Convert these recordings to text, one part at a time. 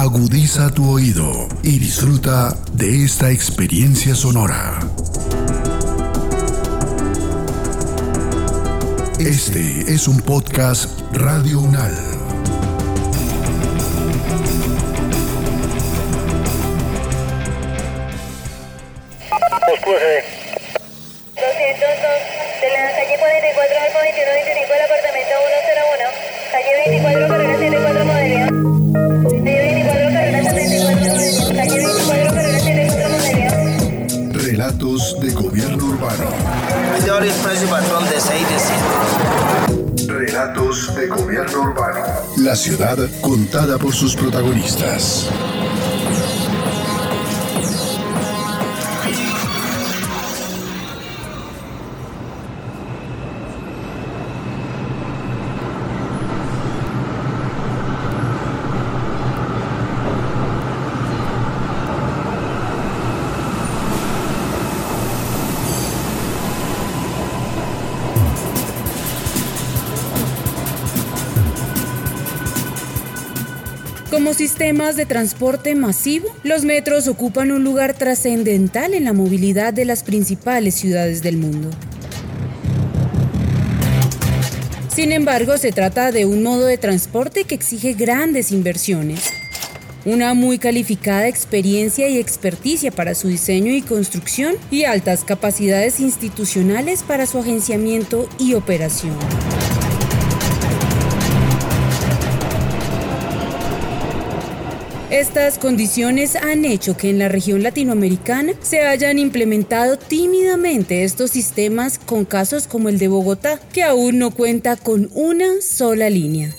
Agudiza tu oído y disfruta de esta experiencia sonora. Este es un podcast Radio Unal. de la calle 44 al 2125 del apartamento 101, calle 24 carrera 74 modelo. De gobierno urbano. Relatos de gobierno urbano. La ciudad contada por sus protagonistas. Sistemas de transporte masivo, los metros ocupan un lugar trascendental en la movilidad de las principales ciudades del mundo. Sin embargo, se trata de un modo de transporte que exige grandes inversiones, una muy calificada experiencia y experticia para su diseño y construcción y altas capacidades institucionales para su agenciamiento y operación. Estas condiciones han hecho que en la región latinoamericana se hayan implementado tímidamente estos sistemas con casos como el de Bogotá, que aún no cuenta con una sola línea.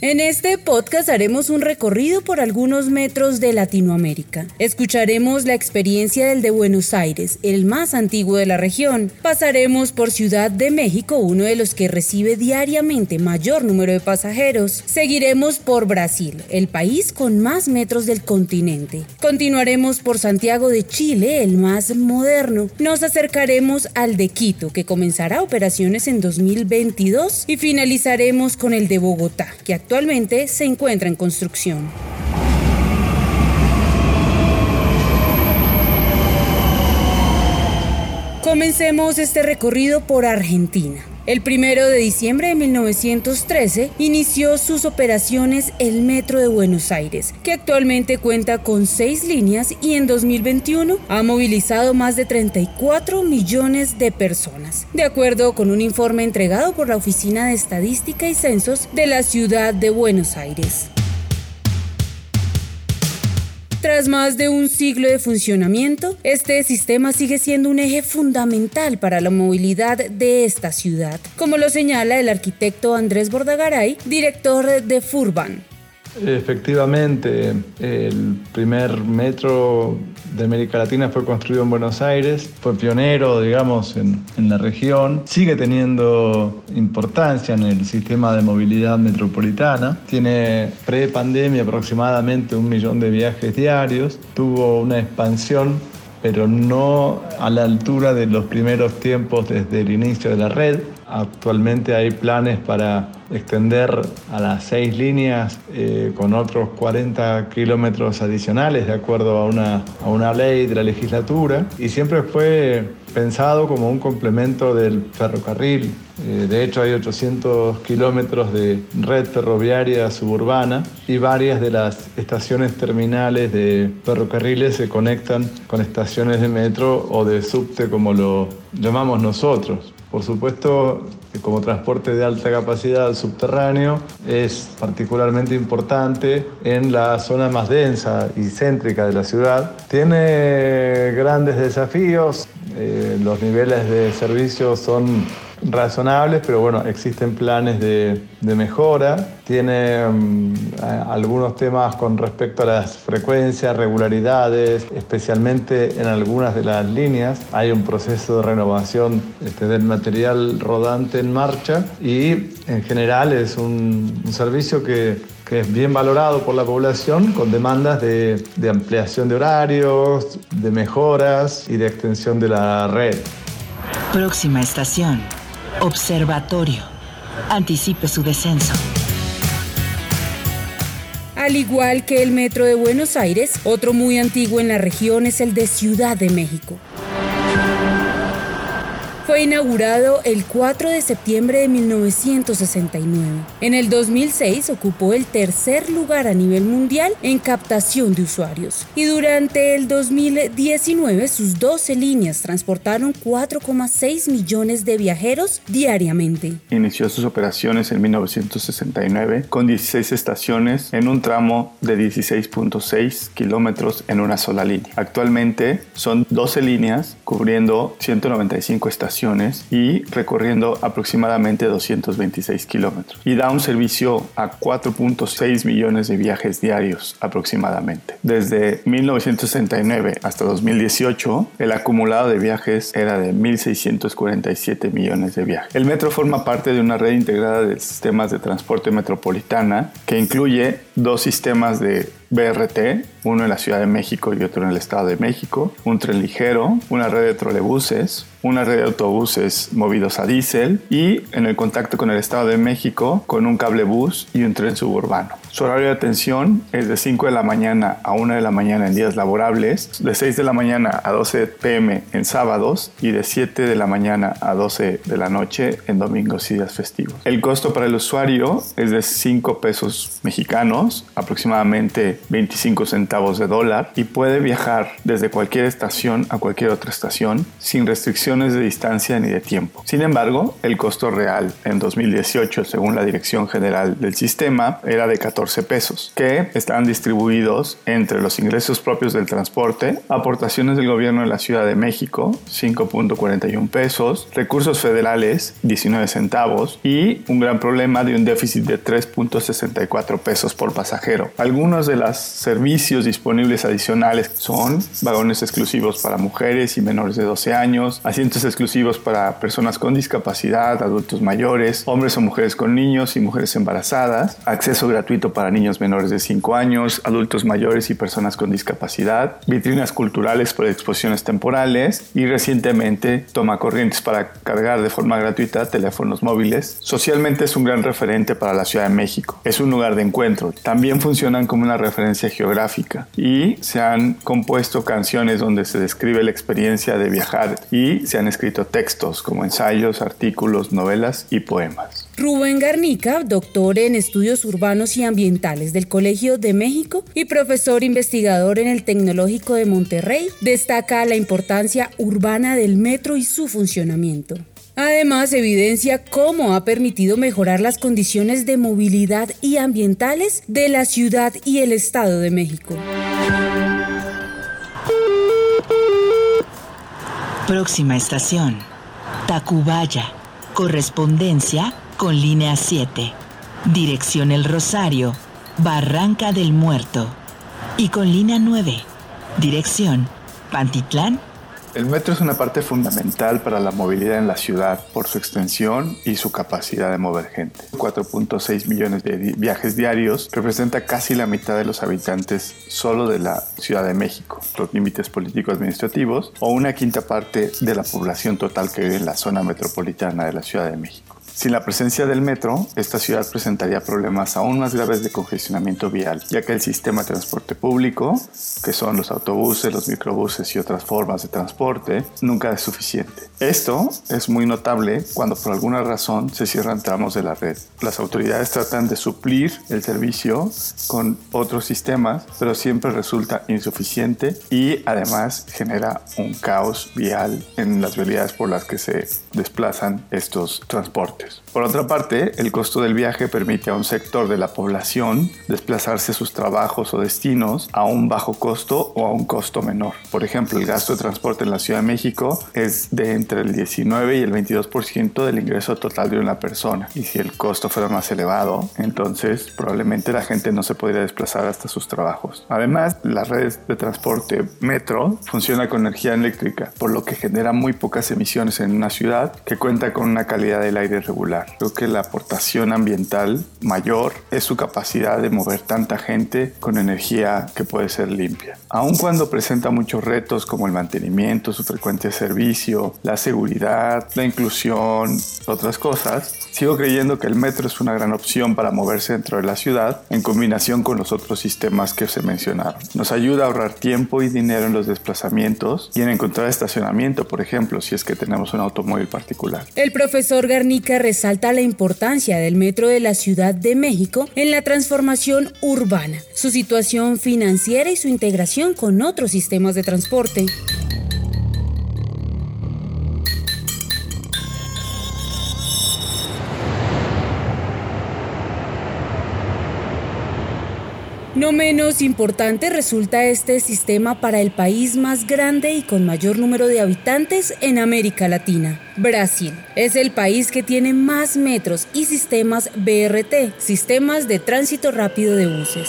En este podcast haremos un recorrido por algunos metros de Latinoamérica. Escucharemos la experiencia del de Buenos Aires, el más antiguo de la región. Pasaremos por Ciudad de México, uno de los que recibe diariamente mayor número de pasajeros. Seguiremos por Brasil, el país con más metros del continente. Continuaremos por Santiago de Chile, el más moderno. Nos acercaremos al de Quito, que comenzará operaciones en 2022 y finalizaremos con el de Bogotá, que actualmente se encuentra en construcción. Comencemos este recorrido por Argentina. El primero de diciembre de 1913 inició sus operaciones el Metro de Buenos Aires, que actualmente cuenta con seis líneas y en 2021 ha movilizado más de 34 millones de personas, de acuerdo con un informe entregado por la Oficina de Estadística y Censos de la ciudad de Buenos Aires. Tras más de un siglo de funcionamiento, este sistema sigue siendo un eje fundamental para la movilidad de esta ciudad, como lo señala el arquitecto Andrés Bordagaray, director de Furban. Efectivamente, el primer metro de América Latina fue construido en Buenos Aires, fue pionero, digamos, en, en, la región, sigue teniendo importancia en el sistema de movilidad metropolitana, tiene pre-pandemia aproximadamente un millón de viajes diarios, tuvo una expansión pero no a la altura de los primeros tiempos desde el inicio de la red. Actualmente hay planes para extender a las seis líneas eh, con otros 40 kilómetros adicionales de acuerdo a una, a una ley de la legislatura y siempre fue pensado como un complemento del ferrocarril. Eh, de hecho hay 800 kilómetros de red ferroviaria suburbana y varias de las estaciones terminales de ferrocarriles se conectan con estaciones de metro o de subte como lo llamamos nosotros. Por supuesto, como transporte de alta capacidad subterráneo es particularmente importante en la zona más densa y céntrica de la ciudad. Tiene grandes desafíos, eh, los niveles de servicio son razonables, pero bueno, existen planes de, mejora. Tiene mm, algunos temas con respecto a las frecuencias, regularidades, especialmente en algunas de las líneas. Hay un proceso de renovación este, del material rodante en marcha y en general es un, servicio que, que es bien valorado por la población con demandas de, de ampliación de horarios, de mejoras y de extensión de la red. Próxima estación. Observatorio. Anticipe su descenso. Al igual que el Metro de Buenos Aires, otro muy antiguo en la región es el de Ciudad de México. Fue inaugurado el 4 de septiembre de 1969. En el 2006 ocupó el tercer lugar a nivel mundial en captación de usuarios y durante el 2019 sus 12 líneas transportaron 4,6 millones de viajeros diariamente. Inició sus operaciones en 1969 con 16 estaciones en un tramo de 16.6 kilómetros en una sola línea. Actualmente son 12 líneas cubriendo 195 estaciones y recorriendo aproximadamente 226 kilómetros. Y da un servicio a 4.6 millones de viajes diarios aproximadamente. Desde 1969 hasta 2018, el acumulado de viajes era de 1.647 millones de viajes. El metro forma parte de una red integrada de sistemas de transporte metropolitana que incluye dos sistemas de BRT, uno en la Ciudad de México y otro en el Estado de México, un tren ligero, una red de trolebuses, una red de autobuses movidos a diésel y en el contacto con el Estado de México con un cable bus y un tren suburbano. Su horario de atención es de 5 de la mañana a 1 de la mañana en días laborables, de 6 de la mañana a 12 pm en sábados y de 7 de la mañana a 12 de la noche en domingos y días festivos. El costo para el usuario es de 5 pesos mexicanos, aproximadamente 25 centavos de dólar y puede viajar desde cualquier estación a cualquier otra estación sin restricciones de distancia ni de tiempo. Sin embargo, el costo real en 2018, según la Dirección General del Sistema, era de 14 pesos, que están distribuidos entre los ingresos propios del transporte, aportaciones del gobierno de la Ciudad de México, 5.41 pesos, recursos federales, 19 centavos y un gran problema de un déficit de 3.64 pesos por pasajero. Algunos de las servicios disponibles adicionales son vagones exclusivos para mujeres y menores de 12 años, asientos exclusivos para personas con discapacidad, adultos mayores, hombres o mujeres con niños y mujeres embarazadas, acceso gratuito para niños menores de 5 años, adultos mayores y personas con discapacidad, vitrinas culturales para exposiciones temporales y recientemente toma corrientes para cargar de forma gratuita teléfonos móviles. Socialmente es un gran referente para la Ciudad de México. Es un lugar de encuentro. También funcionan como una referencia geográfica y se han compuesto canciones donde se describe la experiencia de viajar y se han escrito textos como ensayos, artículos, novelas y poemas. Rubén Garnica, doctor en estudios urbanos y ambientales del Colegio de México y profesor investigador en el Tecnológico de Monterrey, destaca la importancia urbana del metro y su funcionamiento. Además, evidencia cómo ha permitido mejorar las condiciones de movilidad y ambientales de la ciudad y el Estado de México. Próxima estación. Tacubaya. Correspondencia con línea 7. Dirección El Rosario. Barranca del Muerto. Y con línea 9. Dirección Pantitlán el metro es una parte fundamental para la movilidad en la ciudad por su extensión y su capacidad de mover gente. 4.6 millones de viajes diarios representa casi la mitad de los habitantes solo de la Ciudad de México, los límites político-administrativos, o una quinta parte de la población total que vive en la zona metropolitana de la Ciudad de México. Sin la presencia del metro, esta ciudad presentaría problemas aún más graves de congestionamiento vial, ya que el sistema de transporte público, que son los autobuses, los microbuses y otras formas de transporte, nunca es suficiente. Esto es muy notable cuando por alguna razón se cierran tramos de la red. Las autoridades tratan de suplir el servicio con otros sistemas, pero siempre resulta insuficiente y además genera un caos vial en las vialidades por las que se desplazan estos transportes. Por otra parte, el costo del viaje permite a un sector de la población desplazarse a sus trabajos o destinos a un bajo costo o a un costo menor. Por ejemplo, el gasto de transporte en la Ciudad de México es de entre el 19 y el 22% del ingreso total de una persona. Y si el costo fuera más elevado, entonces probablemente la gente no se podría desplazar hasta sus trabajos. Además, las redes de transporte metro funciona con energía eléctrica, por lo que genera muy pocas emisiones en una ciudad que cuenta con una calidad del aire regular regular. Creo que la aportación ambiental mayor es su capacidad de mover tanta gente con energía que puede ser limpia. Aun cuando presenta muchos retos como el mantenimiento, su frecuencia de servicio, la seguridad, la inclusión, otras cosas, sigo creyendo que el metro es una gran opción para moverse dentro de la ciudad en combinación con los otros sistemas que se mencionaron. Nos ayuda a ahorrar tiempo y dinero en los desplazamientos y en encontrar estacionamiento, por ejemplo, si es que tenemos un automóvil particular. El profesor Garnica resalta la importancia del metro de la Ciudad de México en la transformación urbana, su situación financiera y su integración con otros sistemas de transporte. No menos importante resulta este sistema para el país más grande y con mayor número de habitantes en América Latina. Brasil es el país que tiene más metros y sistemas BRT, sistemas de tránsito rápido de buses.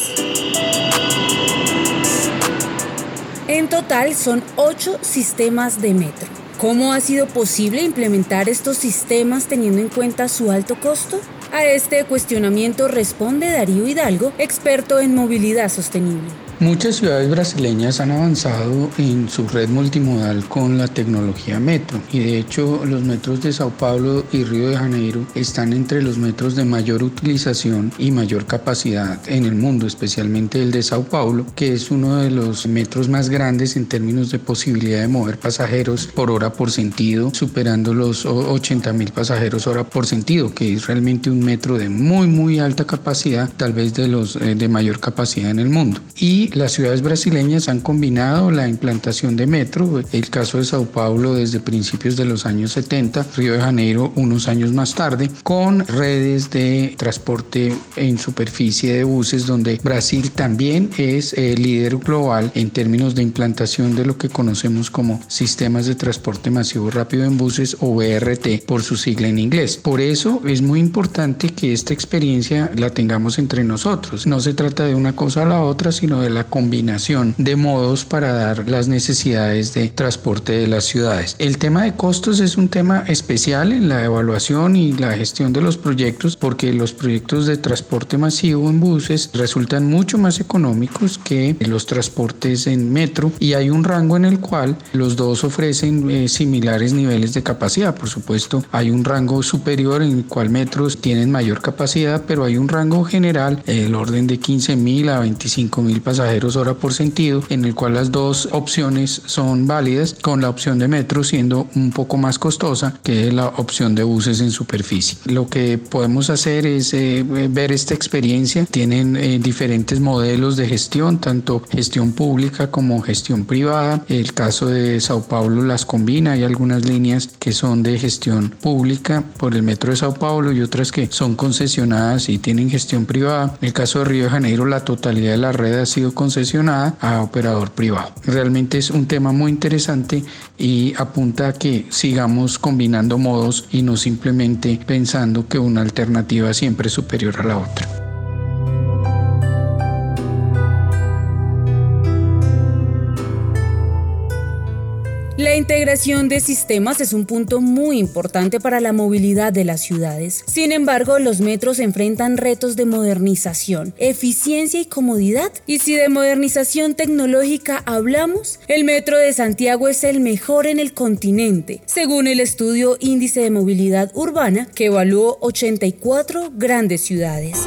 En total son ocho sistemas de metro. ¿Cómo ha sido posible implementar estos sistemas teniendo en cuenta su alto costo? A este cuestionamiento responde Darío Hidalgo, experto en movilidad sostenible. Muchas ciudades brasileñas han avanzado en su red multimodal con la tecnología metro y de hecho los metros de Sao Paulo y Río de Janeiro están entre los metros de mayor utilización y mayor capacidad en el mundo, especialmente el de Sao Paulo, que es uno de los metros más grandes en términos de posibilidad de mover pasajeros por hora por sentido, superando los 80 mil pasajeros hora por sentido, que es realmente un metro de muy muy alta capacidad, tal vez de los eh, de mayor capacidad en el mundo. Y las ciudades brasileñas han combinado la implantación de metro, el caso de Sao Paulo desde principios de los años 70, Río de Janeiro unos años más tarde, con redes de transporte en superficie de buses donde Brasil también es el líder global en términos de implantación de lo que conocemos como sistemas de transporte masivo rápido en buses o BRT por su sigla en inglés. Por eso es muy importante que esta experiencia la tengamos entre nosotros. No se trata de una cosa a la otra, sino de la combinación de modos para dar las necesidades de transporte de las ciudades. El tema de costos es un tema especial en la evaluación y la gestión de los proyectos porque los proyectos de transporte masivo en buses resultan mucho más económicos que los transportes en metro y hay un rango en el cual los dos ofrecen eh, similares niveles de capacidad. Por supuesto, hay un rango superior en el cual metros tienen mayor capacidad, pero hay un rango general, el orden de 15 mil a 25 mil pasajeros hora por sentido, en el cual las dos opciones son válidas, con la opción de metro siendo un poco más costosa que la opción de buses en superficie. Lo que podemos hacer es eh, ver esta experiencia. Tienen eh, diferentes modelos de gestión, tanto gestión pública como gestión privada. El caso de Sao Paulo las combina. Hay algunas líneas que son de gestión pública por el metro de Sao Paulo y otras que son concesionadas y tienen gestión privada. En el caso de Río de Janeiro, la totalidad de la red ha sido concesionada a operador privado. Realmente es un tema muy interesante y apunta a que sigamos combinando modos y no simplemente pensando que una alternativa siempre es superior a la otra. La integración de sistemas es un punto muy importante para la movilidad de las ciudades. Sin embargo, los metros enfrentan retos de modernización, eficiencia y comodidad. Y si de modernización tecnológica hablamos, el metro de Santiago es el mejor en el continente, según el estudio Índice de Movilidad Urbana que evaluó 84 grandes ciudades.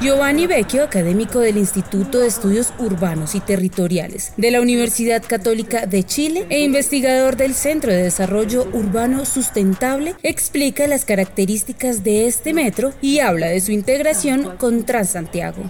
Giovanni Vecchio, académico del Instituto de Estudios Urbanos y Territoriales de la Universidad Católica de Chile e investigador del Centro de Desarrollo Urbano Sustentable, explica las características de este metro y habla de su integración con Transantiago.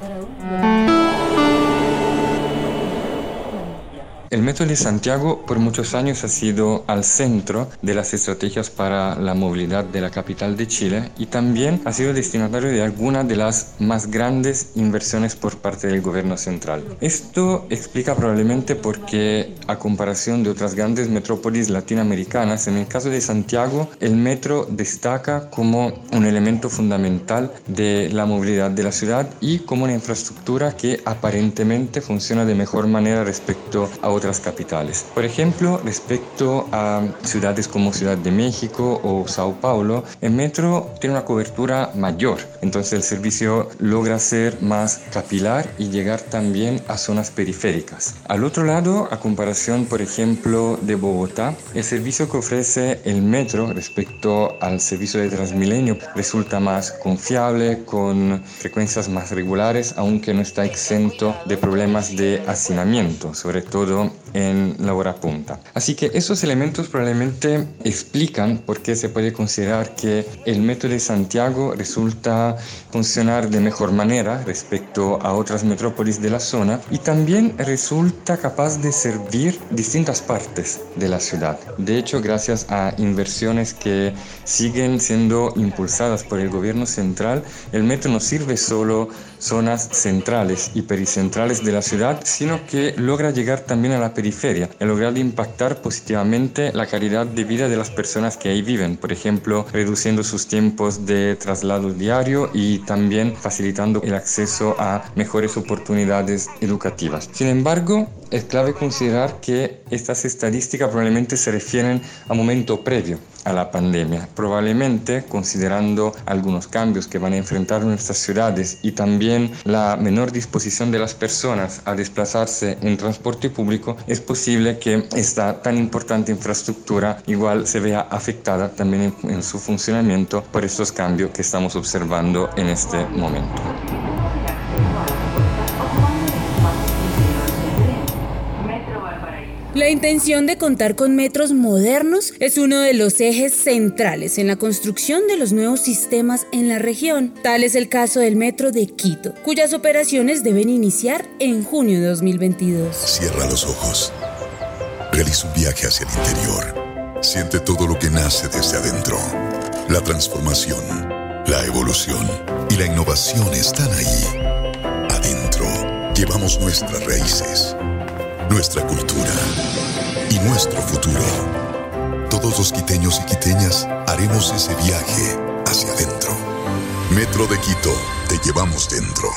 El Metro de Santiago por muchos años ha sido al centro de las estrategias para la movilidad de la capital de Chile y también ha sido destinatario de algunas de las más grandes inversiones por parte del gobierno central. Esto explica probablemente por qué, a comparación de otras grandes metrópolis latinoamericanas, en el caso de Santiago, el metro destaca como un elemento fundamental de la movilidad de la ciudad y como una infraestructura que aparentemente funciona de mejor manera respecto a otras capitales. Por ejemplo, respecto a ciudades como Ciudad de México o Sao Paulo, el metro tiene una cobertura mayor, entonces el servicio logra ser más capilar y llegar también a zonas periféricas. Al otro lado, a comparación, por ejemplo, de Bogotá, el servicio que ofrece el metro respecto al servicio de Transmilenio resulta más confiable, con frecuencias más regulares, aunque no está exento de problemas de hacinamiento, sobre todo en la hora punta. Así que esos elementos probablemente explican por qué se puede considerar que el metro de Santiago resulta funcionar de mejor manera respecto a otras metrópolis de la zona y también resulta capaz de servir distintas partes de la ciudad. De hecho, gracias a inversiones que siguen siendo impulsadas por el gobierno central, el metro no sirve solo zonas centrales y pericentrales de la ciudad, sino que logra llegar también a la periferia y lograr impactar positivamente la calidad de vida de las personas que ahí viven, por ejemplo, reduciendo sus tiempos de traslado diario y también facilitando el acceso a mejores oportunidades educativas. Sin embargo, es clave considerar que estas estadísticas probablemente se refieren a momento previo a la pandemia, probablemente considerando algunos cambios que van a enfrentar nuestras ciudades y también la menor disposición de las personas a desplazarse en transporte público, es posible que esta tan importante infraestructura igual se vea afectada también en, en su funcionamiento por estos cambios que estamos observando en este momento. La intención de contar con metros modernos es uno de los ejes centrales en la construcción de los nuevos sistemas en la región. Tal es el caso del metro de Quito, cuyas operaciones deben iniciar en junio de 2022. Cierra los ojos. Realiza un viaje hacia el interior. Siente todo lo que nace desde adentro. La transformación, la evolución y la innovación están ahí. Adentro llevamos nuestras raíces nuestra cultura y nuestro futuro. Todos los quiteños y quiteñas haremos ese viaje hacia adentro. Metro de Quito, te llevamos dentro.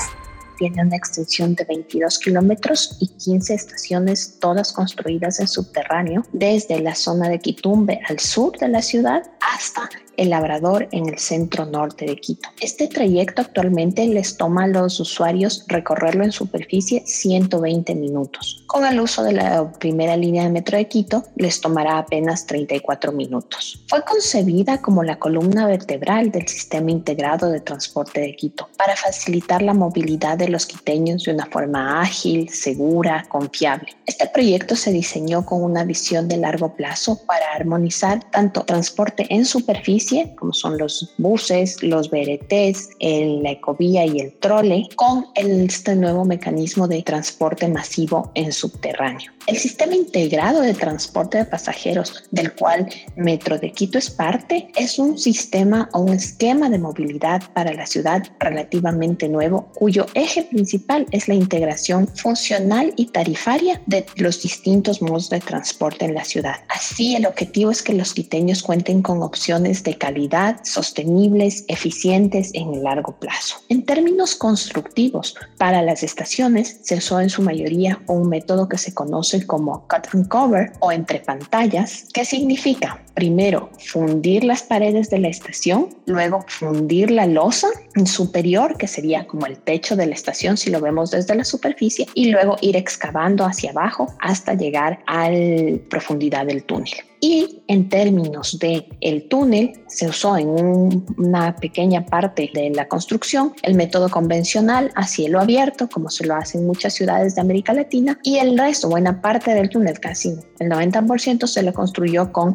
Tiene una extensión de 22 kilómetros y 15 estaciones, todas construidas en subterráneo, desde la zona de Quitumbe al sur de la ciudad hasta el Labrador en el centro norte de Quito. Este trayecto actualmente les toma a los usuarios recorrerlo en superficie 120 minutos. Con el uso de la primera línea de metro de Quito les tomará apenas 34 minutos. Fue concebida como la columna vertebral del sistema integrado de transporte de Quito para facilitar la movilidad de los quiteños de una forma ágil, segura, confiable. Este proyecto se diseñó con una visión de largo plazo para armonizar tanto transporte en superficie como son los buses, los BRTs, la ecovía y el trole, con este nuevo mecanismo de transporte masivo en subterráneo. El sistema integrado de transporte de pasajeros del cual Metro de Quito es parte es un sistema o un esquema de movilidad para la ciudad relativamente nuevo cuyo eje principal es la integración funcional y tarifaria de los distintos modos de transporte en la ciudad. Así el objetivo es que los quiteños cuenten con opciones de calidad, sostenibles, eficientes en el largo plazo. En términos constructivos, para las estaciones se usó en su mayoría un método que se conoce como cut and cover o entre pantallas, que significa primero fundir las paredes de la estación, luego fundir la losa superior, que sería como el techo de la estación si lo vemos desde la superficie, y luego ir excavando hacia abajo hasta llegar a la profundidad del túnel. Y en términos de el túnel, se usó en una pequeña parte de la construcción el método convencional a cielo abierto, como se lo hace en muchas ciudades de América Latina, y el resto, buena parte del túnel, casi el 90%, se lo construyó con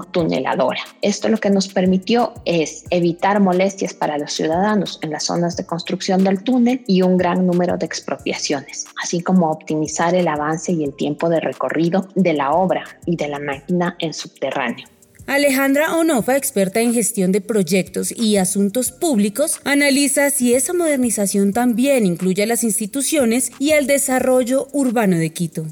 Esto lo que nos permitió es evitar molestias para los ciudadanos en las zonas de construcción del túnel y un gran número de expropiaciones, así como optimizar el avance y el tiempo de recorrido de la obra y de la máquina en subterráneo Alejandra Onofa, experta en gestión de proyectos y asuntos públicos, analiza si esa modernización también incluye a las instituciones y al desarrollo urbano de Quito.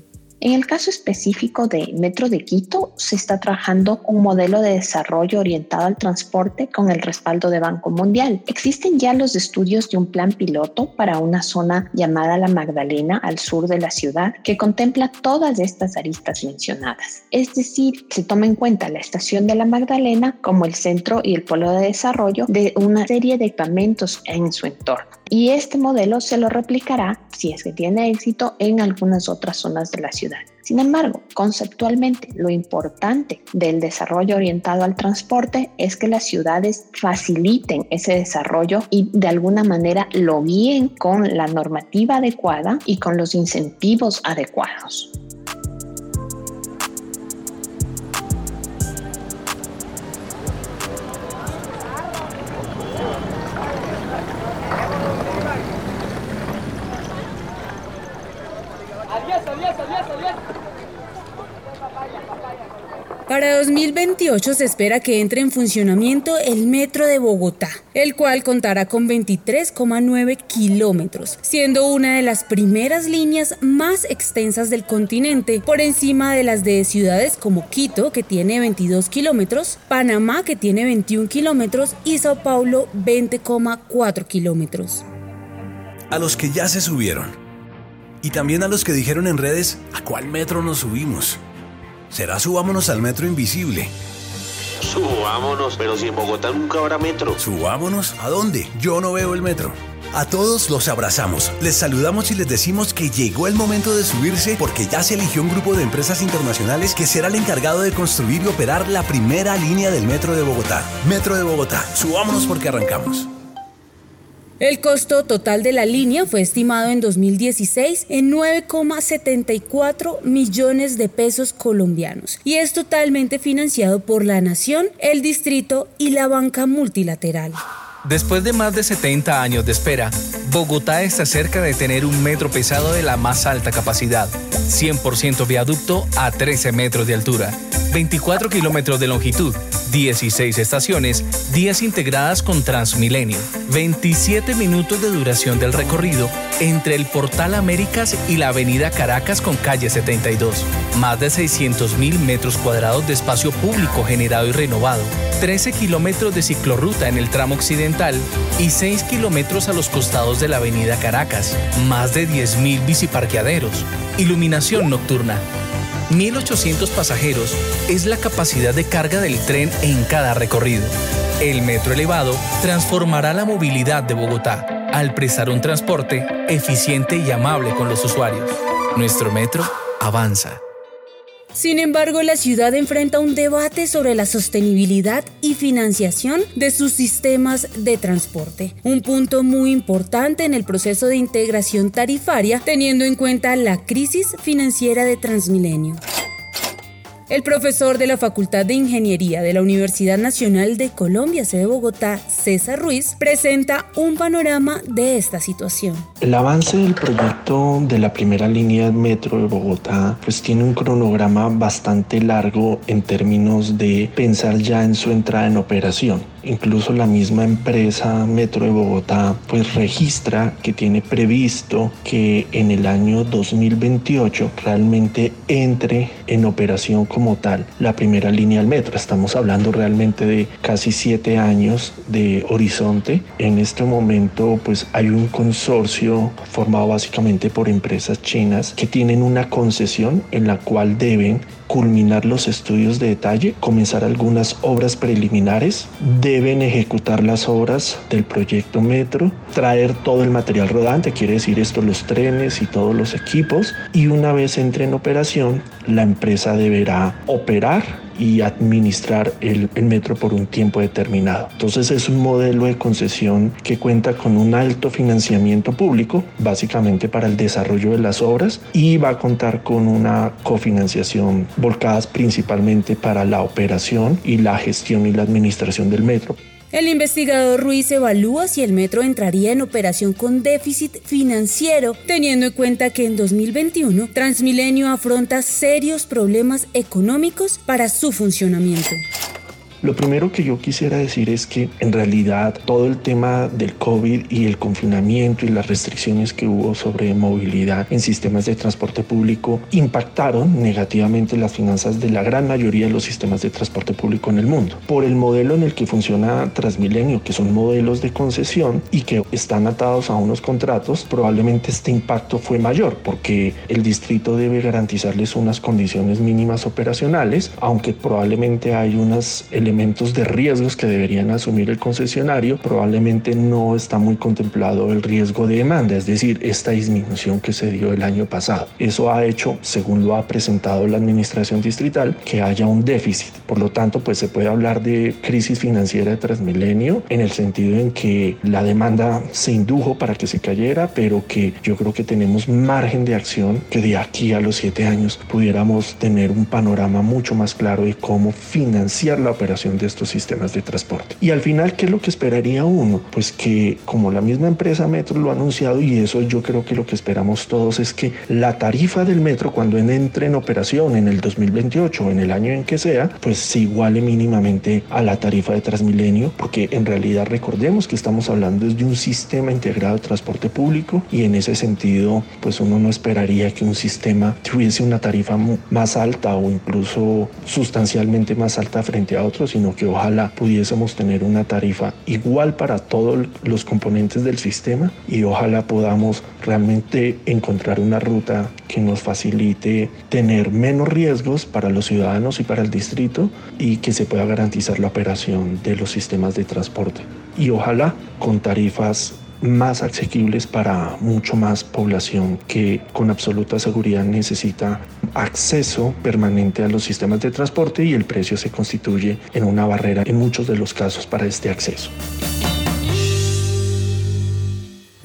En el caso específico de Metro de Quito, se está trabajando un modelo de desarrollo orientado al transporte con el respaldo de Banco Mundial. Existen ya los estudios de un plan piloto para una zona llamada La Magdalena al sur de la ciudad que contempla todas estas aristas mencionadas. Es decir, se toma en cuenta la estación de La Magdalena como el centro y el polo de desarrollo de una serie de equipamientos en su entorno. Y este modelo se lo replicará, si es que tiene éxito, en algunas otras zonas de la ciudad. Sin embargo, conceptualmente, lo importante del desarrollo orientado al transporte es que las ciudades faciliten ese desarrollo y de alguna manera lo guíen con la normativa adecuada y con los incentivos adecuados. Para 2028 se espera que entre en funcionamiento el Metro de Bogotá, el cual contará con 23,9 kilómetros, siendo una de las primeras líneas más extensas del continente, por encima de las de ciudades como Quito, que tiene 22 kilómetros, Panamá, que tiene 21 kilómetros, y Sao Paulo, 20,4 kilómetros. A los que ya se subieron, y también a los que dijeron en redes, ¿a cuál metro nos subimos? Será subámonos al metro invisible. Subámonos, pero si en Bogotá nunca habrá metro. ¿Subámonos? ¿A dónde? Yo no veo el metro. A todos los abrazamos, les saludamos y les decimos que llegó el momento de subirse porque ya se eligió un grupo de empresas internacionales que será el encargado de construir y operar la primera línea del Metro de Bogotá. Metro de Bogotá, subámonos porque arrancamos. El costo total de la línea fue estimado en 2016 en 9,74 millones de pesos colombianos y es totalmente financiado por la Nación, el Distrito y la banca multilateral. Después de más de 70 años de espera, Bogotá está cerca de tener un metro pesado de la más alta capacidad, 100% viaducto a 13 metros de altura, 24 kilómetros de longitud, 16 estaciones, 10 integradas con Transmilenio, 27 minutos de duración del recorrido entre el Portal Américas y la Avenida Caracas con calle 72, más de 600 mil metros cuadrados de espacio público generado y renovado, 13 kilómetros de ciclorruta en el tramo occidental y 6 kilómetros a los costados de la Avenida Caracas, más de 10 mil biciparqueaderos, iluminación nocturna, 1.800 pasajeros es la capacidad de carga del tren en cada recorrido. El metro elevado transformará la movilidad de Bogotá al prestar un transporte eficiente y amable con los usuarios. Nuestro metro avanza. Sin embargo, la ciudad enfrenta un debate sobre la sostenibilidad y financiación de sus sistemas de transporte, un punto muy importante en el proceso de integración tarifaria teniendo en cuenta la crisis financiera de Transmilenio. El profesor de la Facultad de Ingeniería de la Universidad Nacional de Colombia, sede Bogotá, César Ruiz, presenta un panorama de esta situación. El avance del proyecto de la primera línea de metro de Bogotá pues tiene un cronograma bastante largo en términos de pensar ya en su entrada en operación. Incluso la misma empresa Metro de Bogotá pues registra que tiene previsto que en el año 2028 realmente entre en operación como tal la primera línea del metro. Estamos hablando realmente de casi siete años de horizonte. En este momento pues hay un consorcio formado básicamente por empresas chinas que tienen una concesión en la cual deben culminar los estudios de detalle, comenzar algunas obras preliminares, deben ejecutar las obras del proyecto Metro, traer todo el material rodante, quiere decir esto, los trenes y todos los equipos, y una vez entre en operación, la empresa deberá operar y administrar el, metro por un tiempo determinado. Entonces es un modelo de concesión que cuenta con un alto financiamiento público, básicamente para el desarrollo de las obras, y va a contar con una cofinanciación volcada principalmente para la operación y la gestión y la administración del metro. El investigador Ruiz evalúa si el metro entraría en operación con déficit financiero, teniendo en cuenta que en 2021 Transmilenio afronta serios problemas económicos para su funcionamiento. Lo primero que yo quisiera decir es que en realidad todo el tema del COVID y el confinamiento y las restricciones que hubo sobre movilidad en sistemas de transporte público impactaron negativamente las finanzas de la gran mayoría de los sistemas de transporte público en el mundo. Por el modelo en el que funciona Transmilenio, que son modelos de concesión y que están atados a unos contratos, probablemente este impacto fue mayor porque el distrito debe garantizarles unas condiciones mínimas operacionales, aunque probablemente hay unos elementos de riesgos que deberían asumir el concesionario, probablemente no está muy contemplado el riesgo de demanda, es decir, esta disminución que se dio el año pasado. Eso ha hecho, según lo ha presentado la administración distrital, que haya un déficit. Por lo tanto, pues se puede hablar de crisis financiera de Transmilenio en el sentido en que la demanda se indujo para que se cayera, pero que yo creo que tenemos margen de acción que de aquí a los siete años pudiéramos tener un panorama mucho más claro de cómo financiar la operación de estos sistemas de transporte. Y al final, ¿qué es lo que esperaría uno? Pues que como la misma empresa Metro lo ha anunciado y eso yo creo que lo que esperamos todos es que la tarifa del metro cuando entre en operación en el 2028 o en el año en que sea, pues se iguale mínimamente a la tarifa de Transmilenio, porque en realidad recordemos que estamos hablando de un sistema integrado de transporte público y en ese sentido, pues uno no esperaría que un sistema tuviese una tarifa más alta o incluso sustancialmente más alta frente a otros, sino que ojalá pudiésemos tener una tarifa igual para todos los componentes del sistema y ojalá podamos realmente encontrar una ruta que nos facilite tener menos riesgos para los ciudadanos y para el distrito y que se pueda garantizar la operación de los sistemas de transporte. Y ojalá con tarifas más asequibles para mucho más población que con absoluta seguridad necesita acceso permanente a los sistemas de transporte y el precio se constituye en una barrera en muchos de los casos para este acceso.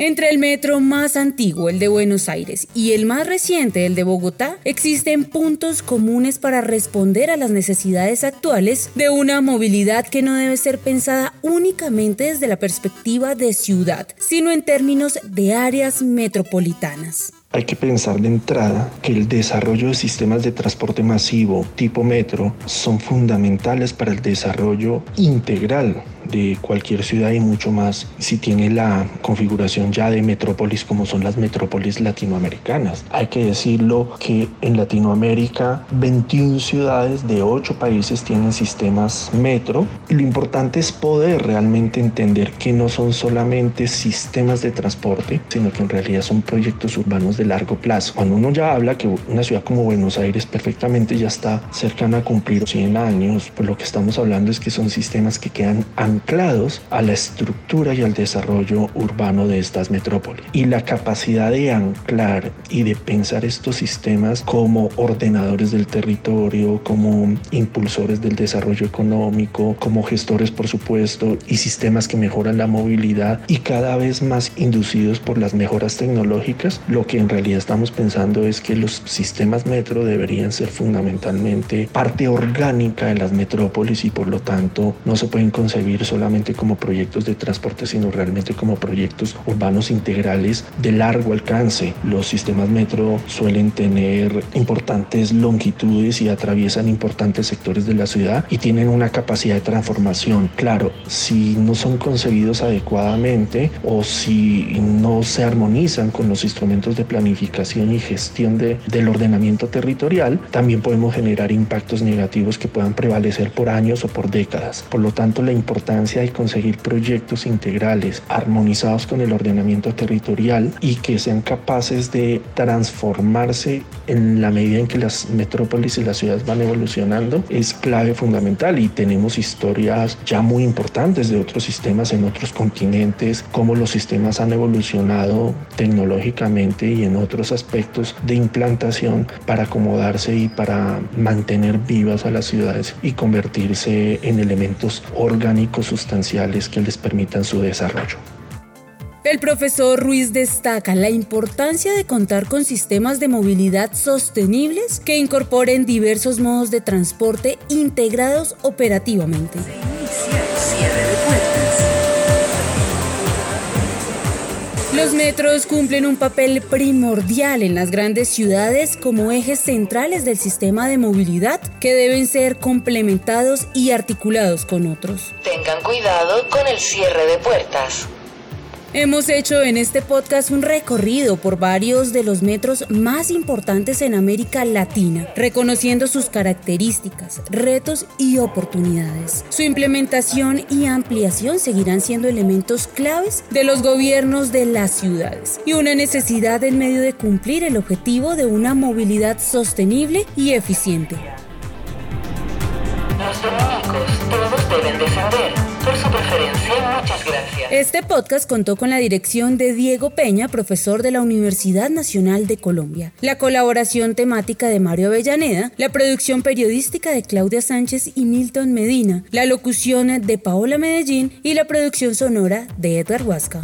Entre el metro más antiguo, el de Buenos Aires, y el más reciente, el de Bogotá, existen puntos comunes para responder a las necesidades actuales de una movilidad que no debe ser pensada únicamente desde la perspectiva de ciudad, sino en términos de áreas metropolitanas. Hay que pensar de entrada que el desarrollo de sistemas de transporte masivo tipo metro son fundamentales para el desarrollo integral de cualquier ciudad y mucho más si tiene la configuración ya de metrópolis como son las metrópolis latinoamericanas. Hay que decirlo que en Latinoamérica 21 ciudades de 8 países tienen sistemas metro y lo importante es poder realmente entender que no son solamente sistemas de transporte, sino que en realidad son proyectos urbanos de largo plazo. Cuando uno ya habla que una ciudad como Buenos Aires perfectamente ya está cercana a cumplir 100 años, pues lo que estamos hablando es que son sistemas que quedan anclados a la estructura y al desarrollo urbano de estas metrópolis. Y la capacidad de anclar y de pensar estos sistemas como ordenadores del territorio, como impulsores del desarrollo económico, como gestores por supuesto, y sistemas que mejoran la movilidad y cada vez más inducidos por las mejoras tecnológicas, lo que en realidad estamos pensando es que los sistemas metro deberían ser fundamentalmente parte orgánica de las metrópolis y por lo tanto no se pueden concebir solamente como proyectos de transporte, sino realmente como proyectos urbanos integrales de largo alcance. Los sistemas metro suelen tener importantes longitudes y atraviesan importantes sectores de la ciudad y tienen una capacidad de transformación. Claro, si no son concebidos adecuadamente o si no se armonizan con los instrumentos de planificación y gestión de, del ordenamiento territorial, también podemos generar impactos negativos que puedan prevalecer por años o por décadas. Por lo tanto, la importancia de conseguir proyectos integrales armonizados con el ordenamiento territorial y que sean capaces de transformarse en la medida en que las metrópolis y las ciudades van evolucionando es clave fundamental y tenemos historias ya muy importantes de otros sistemas en otros continentes, cómo los sistemas han evolucionado tecnológicamente y en otros aspectos de implantación para acomodarse y para mantener vivas a las ciudades y convertirse en elementos orgánicos sustanciales que les permitan su desarrollo. El profesor Ruiz destaca la importancia de contar con sistemas de movilidad sostenibles que incorporen diversos modos de transporte integrados operativamente. Los metros cumplen un papel primordial en las grandes ciudades como ejes centrales del sistema de movilidad que deben ser complementados y articulados con otros. Tengan cuidado con el cierre de puertas. Hemos hecho en este podcast un recorrido por varios de los metros más importantes en América Latina, reconociendo sus características, retos y oportunidades. Su implementación y ampliación seguirán siendo elementos claves de los gobiernos de las ciudades y una necesidad en medio de cumplir el objetivo de una movilidad sostenible y eficiente. Este podcast contó con la dirección de Diego Peña, profesor de la Universidad Nacional de Colombia, la colaboración temática de Mario Avellaneda, la producción periodística de Claudia Sánchez y Milton Medina, la locución de Paola Medellín y la producción sonora de Edgar Huasca.